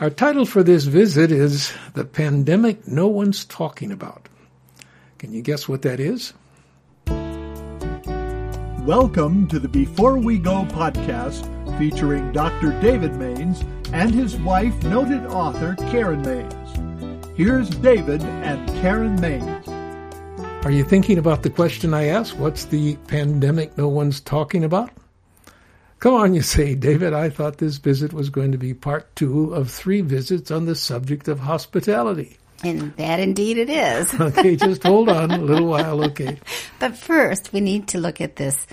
Our title for this visit is The Pandemic No One's Talking About. Can you guess what that is? Welcome to the Before We Go podcast featuring Dr. David Mains and his wife, noted author Karen Mains. Here's David and Karen Mains. Are you thinking about the question I asked? What's the pandemic no one's talking about? Come on, you say, David. I thought this visit was going to be part two of three visits on the subject of hospitality. And that indeed it is. okay, just hold on a little while, okay. But first, we need to look at this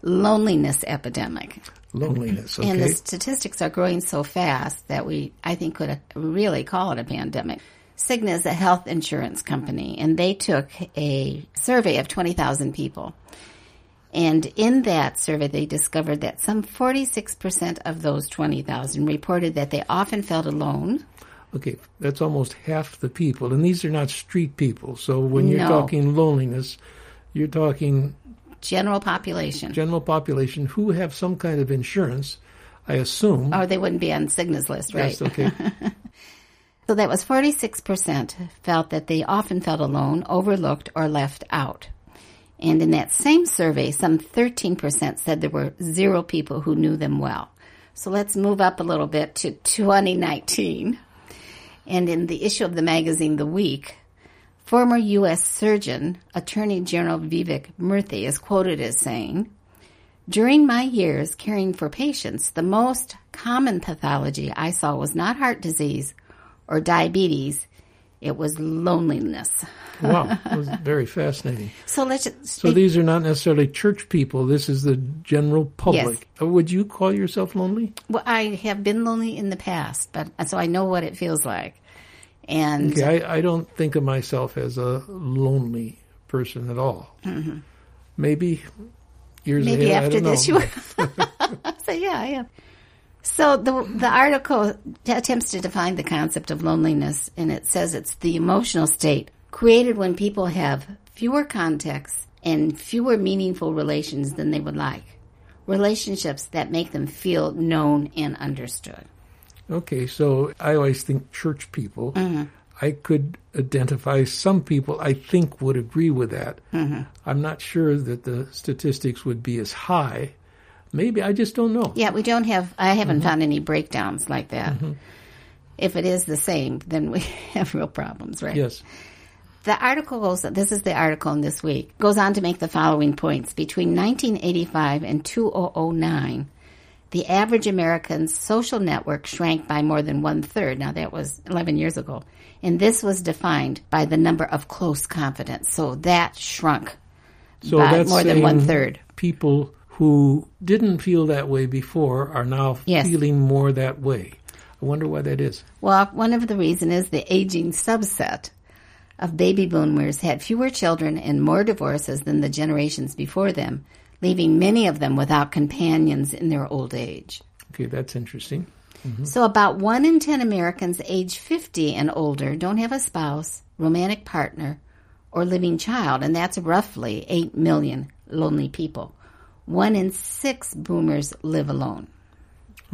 loneliness epidemic. Loneliness, okay. And the statistics are growing so fast that we, I think, could really call it a pandemic. Cigna is a health insurance company, and they took a survey of 20,000 people. And in that survey, they discovered that some 46% of those 20,000 reported that they often felt alone. Okay, that's almost half the people. And these are not street people. So when you're No. talking loneliness, you're talking General population. general population who have some kind of insurance, I assume. Or they wouldn't be on Cigna's list, right? Yes, okay. So that was 46% felt that they often felt alone, overlooked, or left out. And in that same survey, some 13% said there were zero people who knew them well. So let's move up a little bit to 2019. And in the issue of the magazine The Week, former U.S. Surgeon Attorney General Vivek Murthy is quoted as saying, during my years caring for patients, the most common pathology I saw was not heart disease or diabetes, it was loneliness. wow, that was very fascinating. So let's So these are not necessarily church people. This is the general public. Uh, Would you call yourself lonely? well, I have been lonely in the past, but so I know what it feels like. And Okay, I, I don't think of myself as a lonely person at all. Maybe years Mm-hmm. maybe ahead, I after don't this know. you so yeah, I am. So the the article attempts to define the concept of loneliness, and it says it's the emotional state created when people have fewer contacts and fewer meaningful relations than they would like. Relationships that make them feel known and understood. Okay, so I always think church people. Mm-hmm. I could identify some people I think would agree with that. Mm-hmm. I'm not sure that the statistics would be as high. Maybe I just don't know. Yeah, we don't have. I haven't Mm-hmm. found any breakdowns like that. If it is the same, then we have real problems, right? Yes. The article goes, this is the article in this week, goes on to make the following points. Between 1985 and 2009, the average American's social network shrank by more than one third. Now that was 11 years ago. And this was defined by the number of close confidants. So that shrunk So by more than one third. People who didn't feel that way before are now Yes. feeling more that way. I wonder why that is. Well, one of the reasons is the aging subset of baby boomers had fewer children and more divorces than the generations before them, leaving many of them without companions in their old age. Okay, that's interesting. Mm-hmm. So, about one in 10 Americans age 50 and older don't have a spouse, romantic partner, or living child, and that's roughly 8 million lonely people. One in six boomers live alone.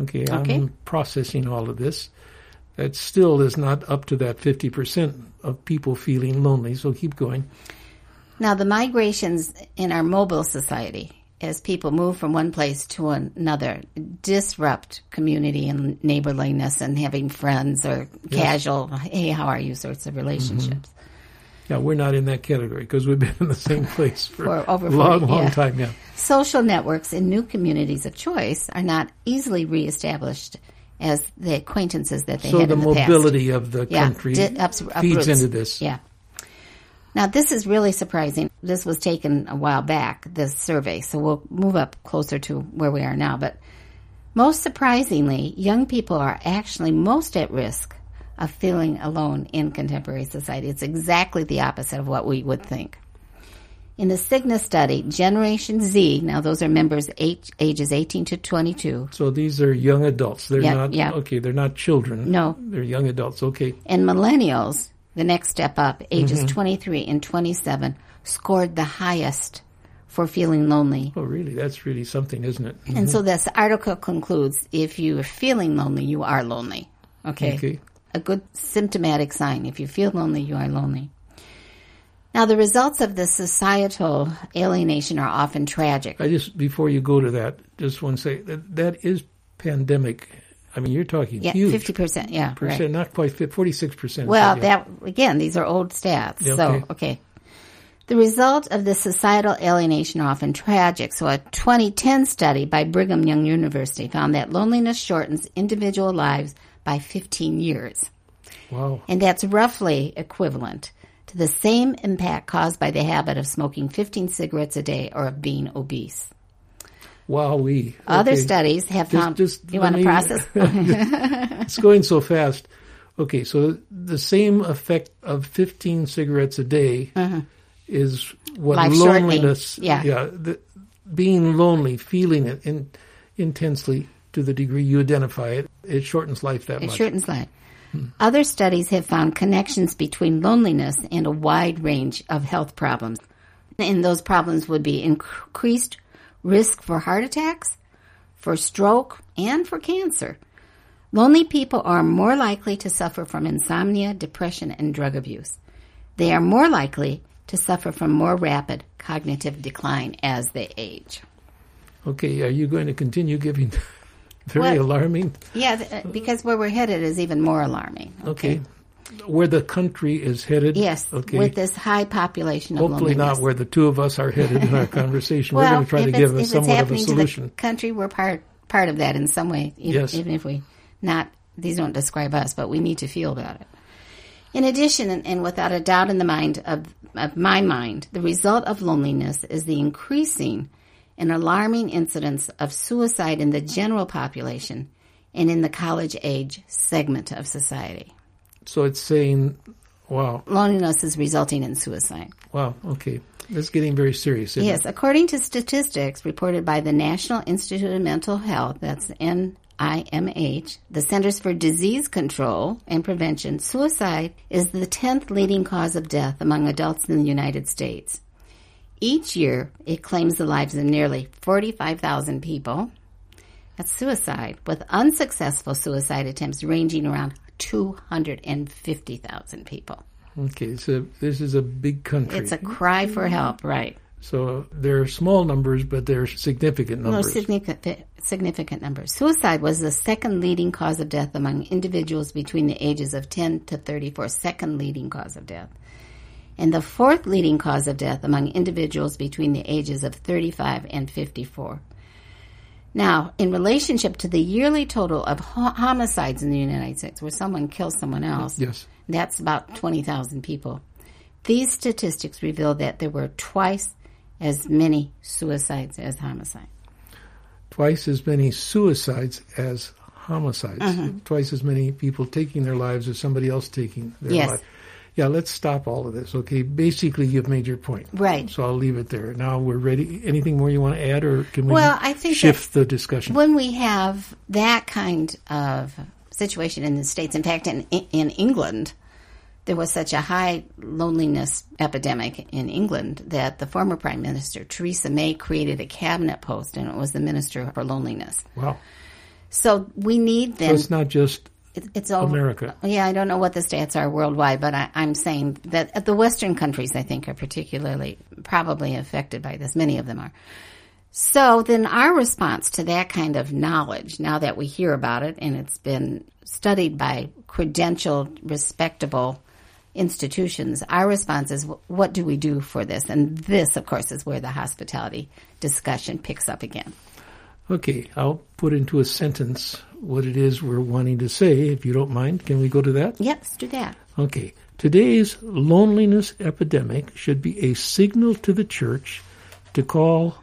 Okay, Okay. I'm processing all of this. That still is not up to that 50% of people feeling lonely, so keep going. Now, the migrations in our mobile society, as people move from one place to another, disrupt community and neighborliness and having friends or casual, hey, how are you sorts of relationships. Yeah, we're not in that category because we've been in the same place for, For over a long, long yeah. time. Yeah. Social networks in new communities of choice are not easily reestablished as the acquaintances that they So had the in the past. mobility of the Yeah, country di- ups- feeds uproots. into this. Yeah. Now, this is really surprising. This was taken a while back, this survey, so we'll move up closer to where we are now. But most surprisingly, young people are actually most at risk of feeling alone in contemporary society. It's exactly the opposite of what we would think. In the Cigna study, Generation Z, now those are members age, ages 18 to 22, So these are young adults. They're Yeah, not yeah. okay. They're not children. No. they're young adults. Okay. and millennials, the next step up, ages Mm-hmm. 23 and 27, scored the highest for feeling lonely. Oh, really? That's really something, isn't it? And so this article concludes if you are feeling lonely, you are lonely. Okay. Okay. A good symptomatic sign. If you feel lonely, you are lonely. Now, the results of the societal alienation are often tragic. I just before you go to that, just want to say that that is pandemic. I mean, you're talking Yeah, huge fifty percent. Yeah, percent, right. not quite forty six percent. Well, that again, these are old stats. Yeah, So, okay. okay. The result of this societal alienation are often tragic. So, a 2010 study by Brigham Young University found that loneliness shortens individual lives by 15 years. wow. And that's roughly equivalent to the same impact caused by the habit of smoking 15 cigarettes a day or of being obese. Wow, we Other studies have found. just you want to process? It's going so fast. Okay, so the same effect of 15 cigarettes a day uh-huh. is what Life shortening. loneliness. Yeah. yeah. The, being lonely, feeling it in, intensely to the degree you identify it, it shortens life that It much. shortens life. Hmm. Other studies have found connections between loneliness and a wide range of health problems. And those problems would be increased risk for heart attacks, for stroke, and for cancer. Lonely people are more likely to suffer from insomnia, depression, and drug abuse. They are more likely to suffer from more rapid cognitive decline as they age. Okay, are you going to continue giving very What? alarming? Yeah, uh, because where we're headed is even more alarming. Okay. Where the country is headed? Yes, Okay. with this high population of Hopefully not where the two of us are headed in our conversation. We're going to try to give it's somewhat of a solution. the country, we're part part of that in some way. e- Yes. Even if we not these don't describe us, but we need to feel about it. In addition, and, and without a doubt in the mind of, of my mind, the result of loneliness is the increasing and alarming incidence of suicide in the general population and in the college age segment of society. So it's saying, wow, Loneliness is resulting in suicide. wow, okay. This is getting very serious. Isn't Yes, It? according to statistics reported by the National Institute of Mental Health, that's NIMH, the Centers for Disease Control and Prevention, suicide is the 10th leading cause of death among adults in the United States. Each year, it claims the lives of nearly 45,000 people. That's suicide, with unsuccessful suicide attempts ranging around 250,000 people. Okay, so this is a big country. It's a cry for help, right? so they're small numbers, but they're significant No, numbers. significant, significant numbers. Suicide was the second leading cause of death among individuals between the ages of 10 to 34, second leading cause of death. And the fourth leading cause of death among individuals between the ages of 35 and 54. Now, in relationship to the yearly total of ho- homicides in the United States, where someone kills someone else, yes. that's about 20,000 people. These statistics reveal that there were twice as many suicides as homicides. Twice as many suicides as homicides. Mm-hmm. Twice as many people taking their lives as somebody else taking their Yes. life. Yeah, let's stop all of this. Okay, basically you've made your point. Right. So I'll leave it there. Now we're ready. Anything more you want to add, or can we Well, I think shift the discussion? when we have that kind of situation in the states, in fact, in in England, there was such a high loneliness epidemic in England that the former Prime Minister Theresa May created a cabinet post, and it was the Minister for Loneliness. wow. So we need So it's not just It's all America. Yeah, I don't know what the stats are worldwide, but I, I'm saying that the Western countries, I think, are particularly probably affected by this. Many of them are. So then our response to that kind of knowledge, now that we hear about it and it's been studied by credentialed, respectable institutions, our response is, what do we do for this? And this, of course, is where the hospitality discussion picks up again. Okay, I'll put into a sentence what it is we're wanting to say, if you don't mind. Can we go to that? Yes, do that. Okay. Today's loneliness epidemic should be a signal to the church to call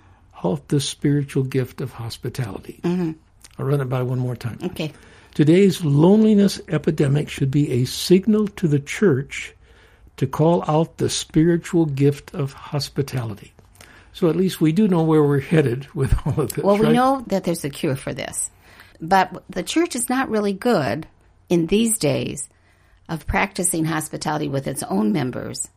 out the spiritual gift of hospitality. Mm-hmm. I'll run it by one more time. Okay. Today's loneliness epidemic should be a signal to the church to call out the spiritual gift of hospitality. So at least we do know where we're headed with all of this. Well, we right? know that there's a cure for this. But the church is not really good in these days of practicing hospitality with its own members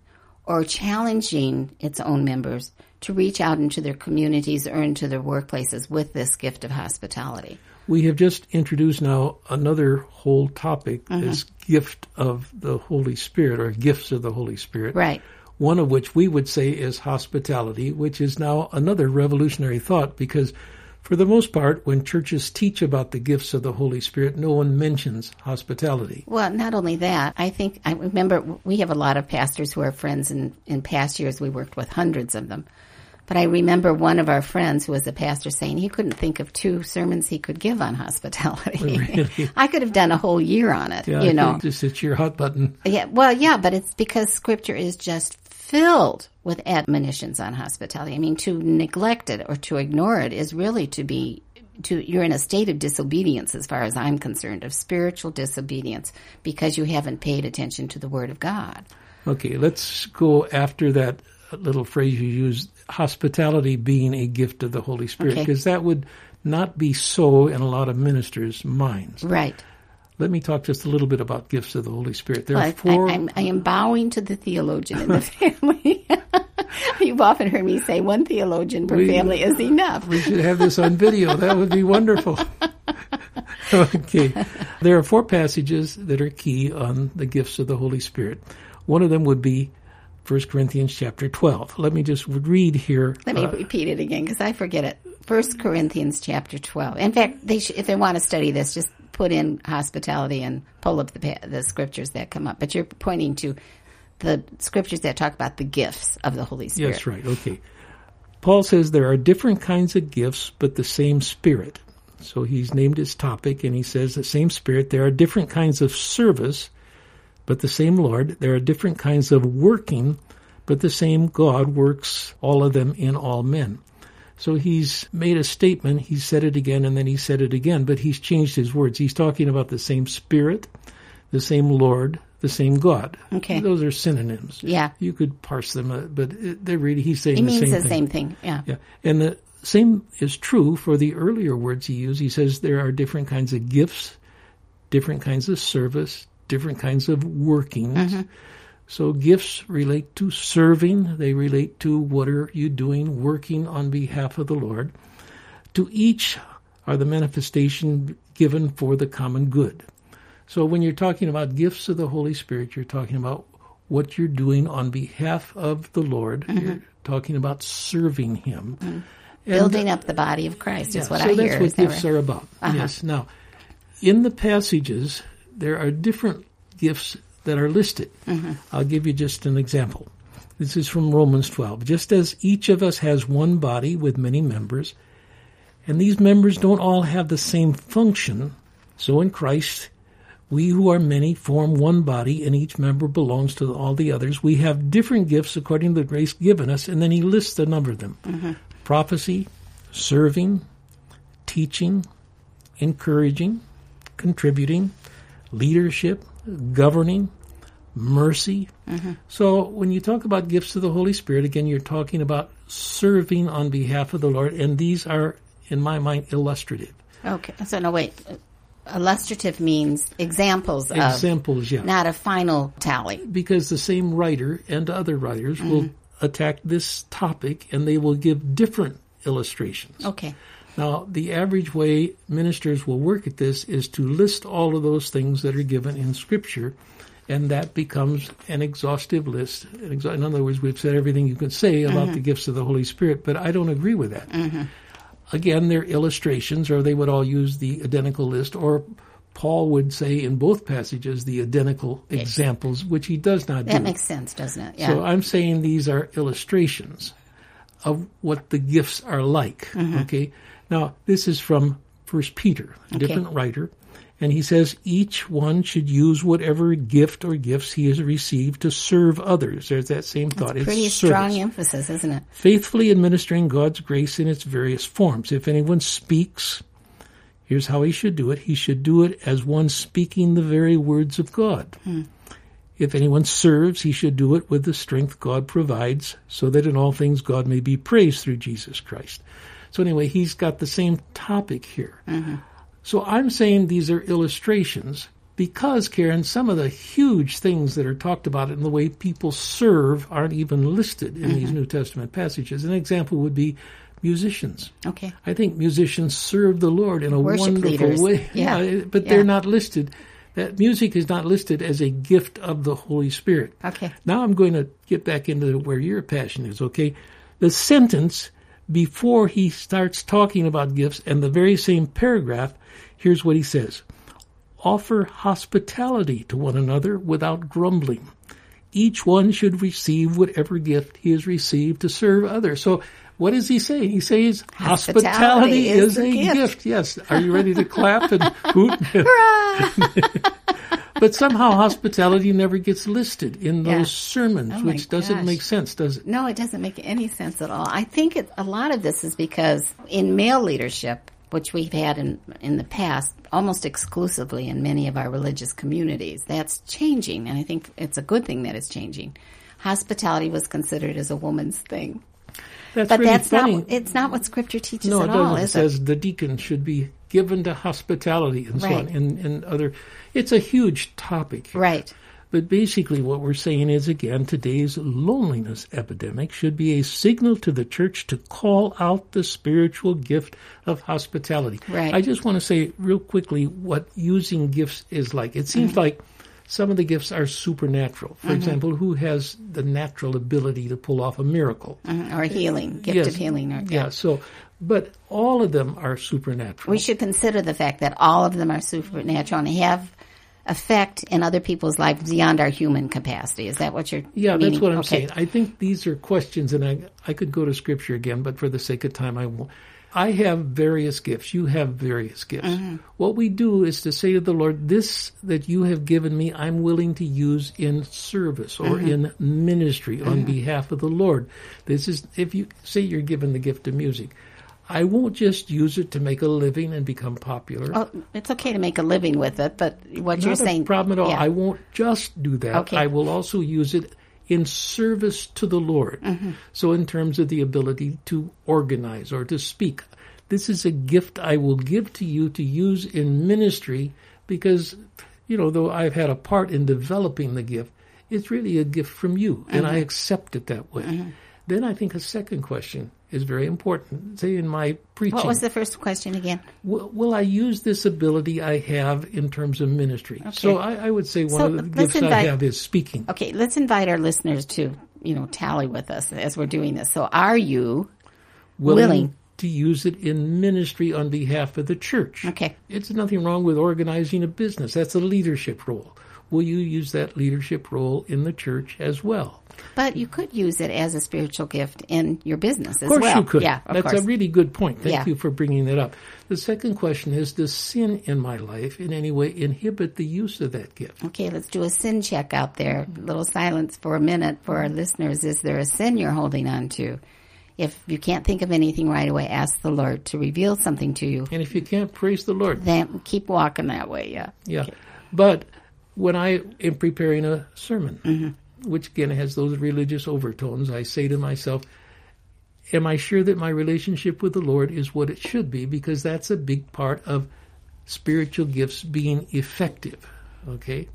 or challenging its own members to reach out into their communities or into their workplaces with this gift of hospitality. we have just introduced now another whole topic mm-hmm. this gift of the Holy Spirit or gifts of the Holy Spirit. Right. One of which we would say is hospitality, which is now another revolutionary thought because for the most part, when churches teach about the gifts of the Holy Spirit, no one mentions hospitality. Well, not only that, I think I remember we have a lot of pastors who are friends, and in past years we worked with hundreds of them. But I remember one of our friends who was a pastor saying he couldn't think of two sermons he could give on hospitality. Oh, really? I could have done a whole year on it, Yeah, you know. just hit your hot button. Yeah, well, yeah, but it's because scripture is just filled with admonitions on hospitality. I mean, to neglect it or to ignore it is really to be to you're in a state of disobedience as far as I'm concerned, of spiritual disobedience because you haven't paid attention to the word of God. Okay, let's go after that little phrase you used, hospitality being a gift of the Holy Spirit, Okay. because that would not be so in a lot of ministers' minds. Right. Let me talk just a little bit about gifts of the Holy Spirit. There Well, are four. I, I'm, I am bowing to the theologian in the family. You've often heard me say one theologian per We- family is enough. we should have this on video. That would be wonderful. okay. There are four passages that are key on the gifts of the Holy Spirit. One of them would be 1 Corinthians chapter 12. Let me just read here. Let me uh, repeat it again because I forget it. First Corinthians chapter twelve. In fact, they if they want to study this, just put in hospitality and pull up the the scriptures that come up. But you're pointing to the scriptures that talk about the gifts of the Holy Spirit. Yes, right. Okay. Paul says there are different kinds of gifts, but the same Spirit. So he's named his topic, and he says the same Spirit. There are different kinds of service, but the same Lord. There are different kinds of working, but the same God works all of them in all men. So he's made a statement, he said it again, and then he said it again, but he's changed his words. He's talking about the same Spirit, the same Lord, the same God. Okay. Those are synonyms. Yeah. You could parse them, uh, but it, they're really, he's saying It the means the same thing. Yeah. Yeah. And the same is true for the earlier words he used. He says there are different kinds of gifts, different kinds of service, different kinds of workings. Mm-hmm. So gifts relate to serving. They relate to what are you doing, working on behalf of the Lord. To each are the manifestation given for the common good. So when you're talking about gifts of the Holy Spirit, you're talking about what you're doing on behalf of the Lord. Mm-hmm. You're talking about serving Him. And- Building up the body of Christ yeah, is what so I that's hear. what Is that gifts right? Uh-huh. are about. Yes. Now, in the passages, there are different gifts that are listed. Mm-hmm. I'll give you just an example. This is from Romans 12. Just as each of us has one body with many members, and these members don't all have the same function, so in Christ, we who are many form one body, and each member belongs to all the others. We have different gifts according to the grace given us, and then he lists a number of them prophecy, serving, teaching, encouraging, contributing, leadership, governing, mercy. So when you talk about gifts of the Holy Spirit, again, you're talking about serving on behalf of the Lord, and these are, in my mind, illustrative. Okay. So no, wait. Illustrative means examples of, Examples, yeah. not a final tally. because the same writer and other writers Mm-hmm. will attack this topic and they will give different illustrations. Okay. Now, the average way ministers will work at this is to list all of those things that are given in Scripture, and that becomes an exhaustive list. In other words, we've said everything you can say about Mm-hmm. the gifts of the Holy Spirit, but I don't agree with that. Again, they're illustrations, or they would all use the identical list, or Paul would say in both passages the identical examples, which he does not do. That makes sense, doesn't it? Yeah. So I'm saying these are illustrations of what the gifts are like. Mm-hmm. Okay. Now this is from First Peter, a different writer, and he says each one should use whatever gift or gifts he has received to serve others. There's that same thought. Pretty it's strong service. emphasis, isn't it? Faithfully administering God's grace in its various forms. If anyone speaks, here's how he should do it. He should do it as one speaking the very words of God. Hmm. If anyone serves, he should do it with the strength God provides, so that in all things God may be praised through Jesus Christ. So anyway, he's got the same topic here. Mm-hmm. So I'm saying these are illustrations because, Karen, some of the huge things that are talked about in the way people serve aren't even listed in these mm-hmm. New Testament passages. An example would be musicians. Okay. I think musicians serve the Lord in a Worship wonderful leaders. way. Yeah. but Yeah. they're not listed. That music is not listed as a gift of the Holy Spirit. Okay. Now I'm going to get back into where your passion is, okay? The sentence before he starts talking about gifts and the very same paragraph, here's what he says. Offer hospitality to one another without grumbling. Each one should receive whatever gift he has received to serve others. So what is he saying? He says hospitality, Hospitality is is, a gift. gift. Yes. Are you ready to clap and hoot? Hurrah! but somehow hospitality never gets listed in those Yeah. sermons, Oh which doesn't gosh. make sense, does it? No, it doesn't make any sense at all. I think it, a lot of this is because in male leadership, which we've had in in the past, almost exclusively in many of our religious communities, that's changing, and I think it's a good thing that it's changing. Hospitality was considered as a woman's thing, That's but really that's funny. not. It's not what Scripture teaches no, at it all, doesn't. It is says the deacon should be given to hospitality and so on. And, and other, it's a huge topic. it? Right. But basically, what we're saying is again, today's loneliness epidemic should be a signal to the church to call out the spiritual gift of hospitality. Right. I just want to say real quickly what using gifts is like. It seems Mm-hmm. like some of the gifts are supernatural. For example, who has the natural ability to pull off a miracle? Mhm. Or healing, gift Yes. of healing. Or, Yeah. So, but all of them are supernatural. We should consider the fact that all of them are supernatural and have effect in other people's lives beyond our human capacity. Is that what you're Yeah, meaning? that's what I'm Okay. saying. I think these are questions, and I I could go to scripture again, but for the sake of time, I won't. I have various gifts. You have various gifts. Mm-hmm. What we do is to say to the Lord, "This that you have given me, I'm willing to use in service or Mm-hmm. in ministry on behalf of the Lord." This is if you say you're given the gift of music. I won't just use it to make a living and become popular. Oh, it's okay to make a living with it, but what you're a saying problem at all. Yeah. I won't just do that. Okay. I will also use it in service to the Lord. Mm-hmm. So, in terms of the ability to organize or to speak, this is a gift I will give to you to use in ministry because, you know, though I've had a part in developing the gift, it's really a gift from you, and Mm-hmm. I accept it that way. Then I think a second question is very important. Say in my preaching, What was the first question again? will, will I use this ability I have in terms of ministry? So I, I would say one So of the gifts I have is speaking. Okay, let's invite our listeners to, you know, tally with us as we're doing this. So are you willing, willing. to use it in ministry on behalf of the church. Okay. It's nothing wrong with organizing a business. That's a leadership role. Will you use that leadership role in the church as well? But you could use it as a spiritual gift in your business as Of course well. you could. Yeah, of That's course. a really good point. Thank Yeah. you for bringing that up. The second question is Does sin in my life in any way inhibit the use of that gift? Okay, let's do a sin check out there. A little silence for a minute for our listeners. Is there a sin you're holding on to? If you can't think of anything right away, ask the Lord to reveal something to you. And if you can't, praise the Lord. Then keep walking that way. Yeah. Yeah. But when I am preparing a sermon, mm-hmm. Which again has those religious overtones, I say to myself, Am I sure that my relationship with the Lord is what it should be? Because that's a big part of spiritual gifts being effective. Okay?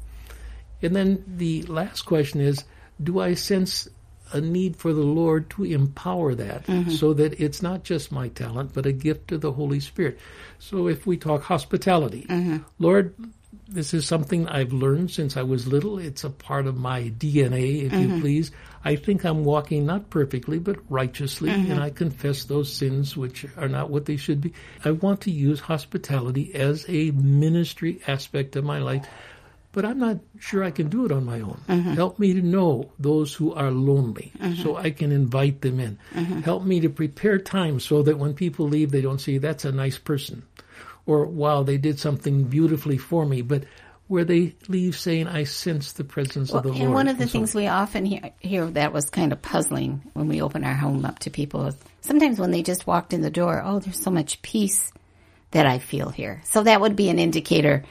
And then the last question is Do I sense a need for the Lord to empower that mm-hmm. so that it's not just my talent, but a gift of the Holy Spirit? So if we talk hospitality, mm-hmm. Lord, this is something I've learned since I was little. It's a part of my DNA, if you mm-hmm. please. I think I'm walking not perfectly, but righteously, and mm-hmm. I confess those sins which are not what they should be. I want to use hospitality as a ministry aspect of my life, but I'm not sure I can do it on my own. Mm-hmm. Help me to know those who are lonely so I can invite them in. Help me to prepare time so that when people leave, they don't say, that's a nice person or wow, they did something beautifully for me, but where they leave saying, I sense the presence of the and Lord. And one of the and so things we often hear, hear that was kind of puzzling when we open our home up to people is sometimes when they just walked in the door, oh, there's so much peace that I feel here. So that would be an indicator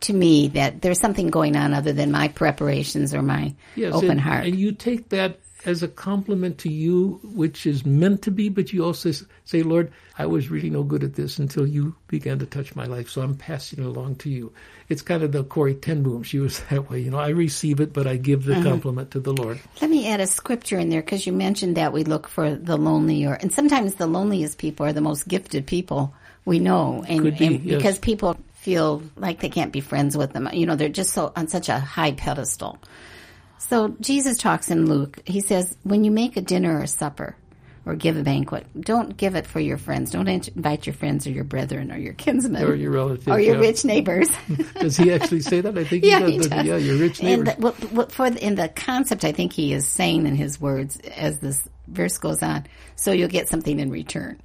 to me that there's something going on other than my preparations or my Yes, open and, heart. And you take that as a compliment to you, which is meant to be, but you also say, Lord, I was really no good at this until you began to touch my life, so I'm passing it along to you. It's kind of the Corrie ten Boom. She was that way. You know, I receive it, but I give the uh-huh. compliment to the Lord. Let me add a scripture in there because you mentioned that we look for the lonely, or and sometimes the loneliest people are the most gifted people we know, and, be, and yes. because people feel like they can't be friends with them. You know, they're just so on such a high pedestal. So Jesus talks in Luke. He says, when you make a dinner or a supper or give a banquet, don't give it for your friends. Don't invite your friends or your brethren or your kinsmen or your relatives or your yeah. rich neighbors. does he actually say that? I think yeah, he does. He does. Yeah, your rich neighbors. And the, for in the concept, I think he is saying in his words as this verse goes on. So you'll get something in return.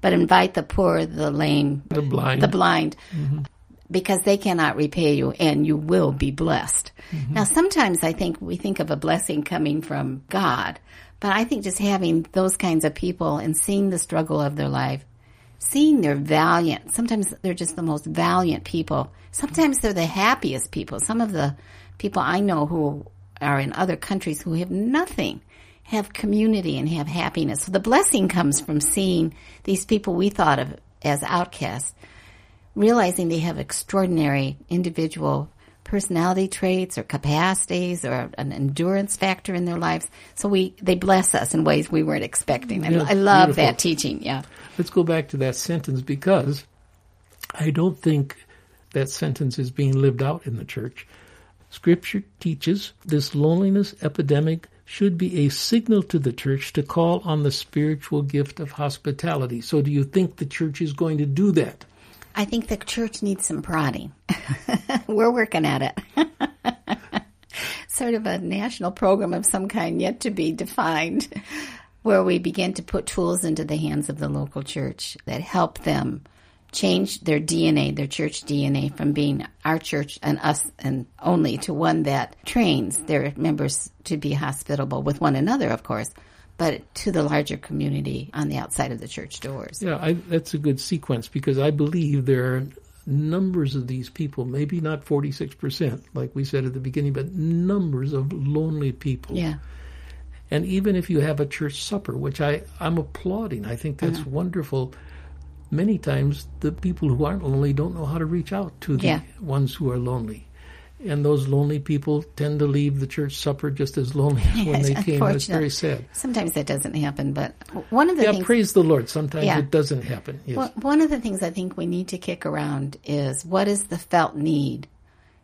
But invite the poor, the lame, the blind, the blind. Mm-hmm because they cannot repay you and you will be blessed. Mm-hmm. Now, sometimes I think we think of a blessing coming from God, but I think just having those kinds of people and seeing the struggle of their life, seeing they're valiant, sometimes they're just the most valiant people. Sometimes they're the happiest people. Some of the people I know who are in other countries who have nothing have community and have happiness. So the blessing comes from seeing these people we thought of as outcasts realizing they have extraordinary individual personality traits or capacities or an endurance factor in their lives. So we they bless us in ways we weren't expecting. And yeah, I love beautiful. that teaching. Yeah. Let's go back to that sentence because I don't think that sentence is being lived out in the church. Scripture teaches this loneliness epidemic should be a signal to the church to call on the spiritual gift of hospitality. So do you think the church is going to do that? I think the church needs some prodding. We're working at it. sort of a national program of some kind yet to be defined, where we begin to put tools into the hands of the local church that help them change their DNA, their church DNA, from being our church and us and only to one that trains their members to be hospitable with one another, of course, but to the larger community on the outside of the church doors. Yeah, I, that's a good sequence because I believe there are numbers of these people, maybe not 46%, like we said at the beginning, but numbers of lonely people. Yeah. And even if you have a church supper, which I, I'm applauding, I think that's uh-huh. wonderful. Many times the people who aren't lonely don't know how to reach out to the yeah. ones who are lonely and those lonely people tend to leave the church supper just as lonely as when they came. It's very sad. Sometimes that doesn't happen, but one of the yeah, things, praise the Lord. Sometimes yeah. it doesn't happen. Yes. Well, one of the things I think we need to kick around is what is the felt need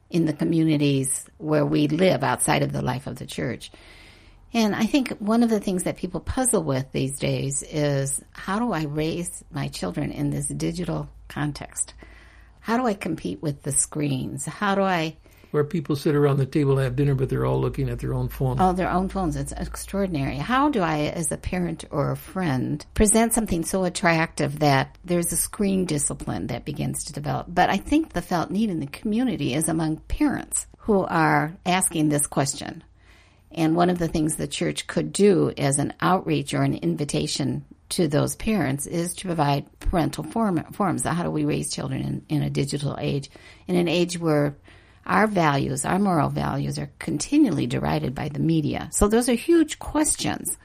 in the communities where we live outside of the life of the church. And I think one of the things that people puzzle with these days is how do I raise my children in this digital context? How do I compete with the screens? How do I where people sit around the table and have dinner, but they're all looking at their own phone. Oh, their own phones. It's extraordinary. How do I, as a parent or a friend, present something so attractive that there's a screen discipline that begins to develop? But I think the felt need in the community is among parents who are asking this question. And one of the things the church could do as an outreach or an invitation to those parents is to provide parental form, forms. How do we raise children in, in a digital age, in an age where our values, our moral values, are continually derided by the media. So those are huge questions.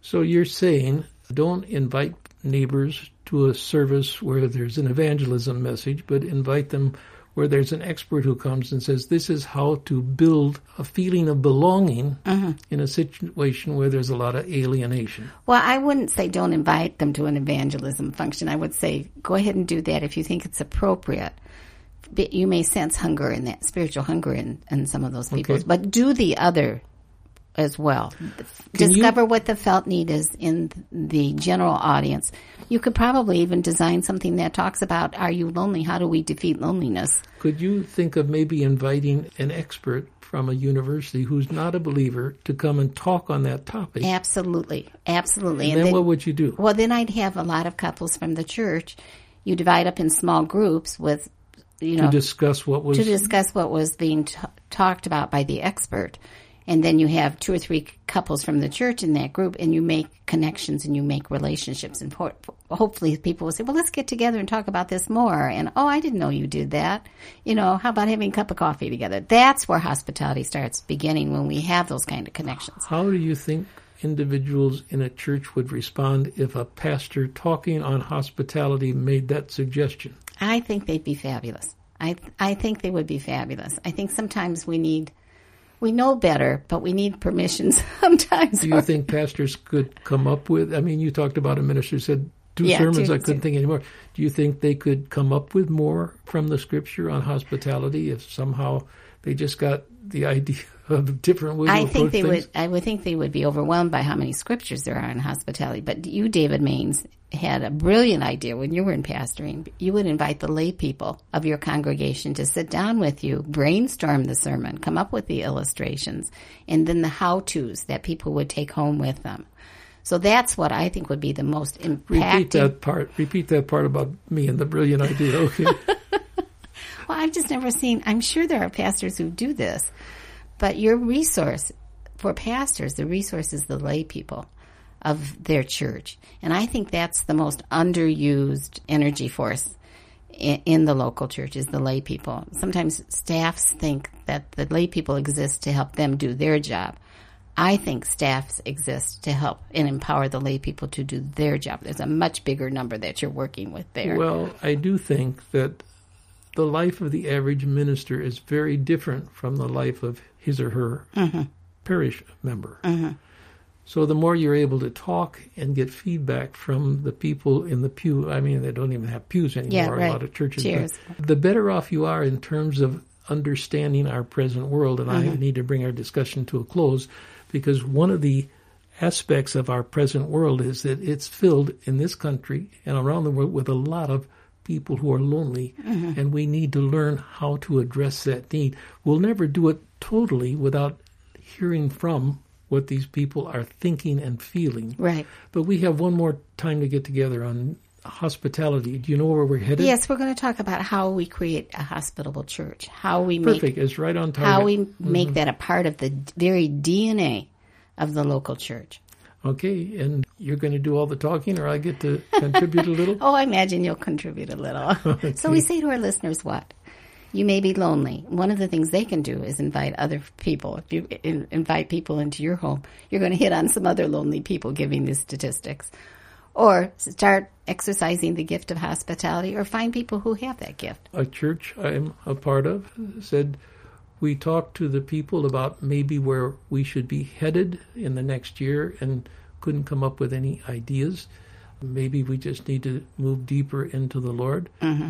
So you're saying don't invite neighbors to a service where there's an evangelism message, but invite them where there's an expert who comes and says, This is how to build a feeling of belonging mm-hmm. in a situation where there's a lot of alienation. Well, I wouldn't say don't invite them to an evangelism function. I would say go ahead and do that if you think it's appropriate you may sense hunger in that spiritual hunger in, in some of those people, okay. but do the other as well. Can Discover you, what the felt need is in the general audience. You could probably even design something that talks about are you lonely? How do we defeat loneliness? Could you think of maybe inviting an expert from a university who's not a believer to come and talk on that topic? Absolutely. Absolutely. And, and then, then what would you do? Well, then I'd have a lot of couples from the church. You divide up in small groups with you know, to discuss what was to discuss what was being t- talked about by the expert, and then you have two or three couples from the church in that group, and you make connections and you make relationships. And hopefully, people will say, "Well, let's get together and talk about this more." And oh, I didn't know you did that. You know, how about having a cup of coffee together? That's where hospitality starts beginning when we have those kind of connections. How do you think individuals in a church would respond if a pastor talking on hospitality made that suggestion? I think they'd be fabulous. I I think they would be fabulous. I think sometimes we need we know better, but we need permission sometimes. Do you think pastors could come up with? I mean, you talked about a minister who said two yeah, sermons. Two, I couldn't two. think anymore. Do you think they could come up with more from the scripture on hospitality if somehow they just got the idea of different ways? I think they things? would. I would think they would be overwhelmed by how many scriptures there are in hospitality. But you, David Mains, had a brilliant idea when you were in pastoring. You would invite the lay people of your congregation to sit down with you, brainstorm the sermon, come up with the illustrations, and then the how tos that people would take home with them. So that's what I think would be the most impactful. Repeat that part. Repeat that part about me and the brilliant idea. Okay. well, I've just never seen. I'm sure there are pastors who do this, but your resource for pastors, the resource is the lay people of their church. And I think that's the most underused energy force in, in the local church is the lay people. Sometimes staffs think that the lay people exist to help them do their job. I think staffs exist to help and empower the lay people to do their job. There's a much bigger number that you're working with there. Well, I do think that the life of the average minister is very different from the life of his or her mm-hmm. parish member. Mm-hmm. So the more you're able to talk and get feedback from the people in the pew, I mean, they don't even have pews anymore. Yeah, right. A lot of churches. Cheers. The better off you are in terms of understanding our present world. And mm-hmm. I need to bring our discussion to a close because one of the aspects of our present world is that it's filled in this country and around the world with a lot of people who are lonely, mm-hmm. and we need to learn how to address that need. We'll never do it totally without hearing from what these people are thinking and feeling. Right. But we have one more time to get together on hospitality. Do you know where we're headed? Yes, we're going to talk about how we create a hospitable church. How we perfect make, is right on target. How we mm-hmm. make that a part of the very DNA of the local church. Okay, and you're going to do all the talking, or I get to contribute a little. oh, I imagine you'll contribute a little. okay. So we say to our listeners, what? you may be lonely. One of the things they can do is invite other people. If you in, invite people into your home, you're going to hit on some other lonely people giving these statistics. Or start exercising the gift of hospitality or find people who have that gift. A church I'm a part of said we talked to the people about maybe where we should be headed in the next year and couldn't come up with any ideas. Maybe we just need to move deeper into the Lord. Mm-hmm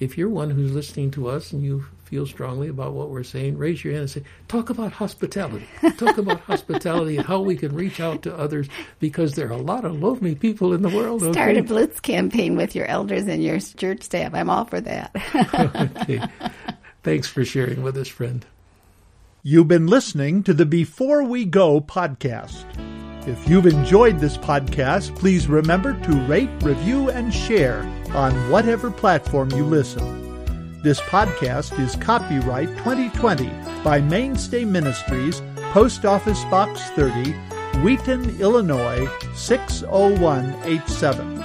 if you're one who's listening to us and you feel strongly about what we're saying, raise your hand and say, talk about hospitality. Talk about hospitality and how we can reach out to others because there are a lot of lonely people in the world. Okay? Start a blitz campaign with your elders and your church staff. I'm all for that. okay. Thanks for sharing with us, friend. You've been listening to the Before We Go podcast. If you've enjoyed this podcast, please remember to rate, review, and share on whatever platform you listen. This podcast is copyright 2020 by Mainstay Ministries, Post Office Box 30, Wheaton, Illinois 60187.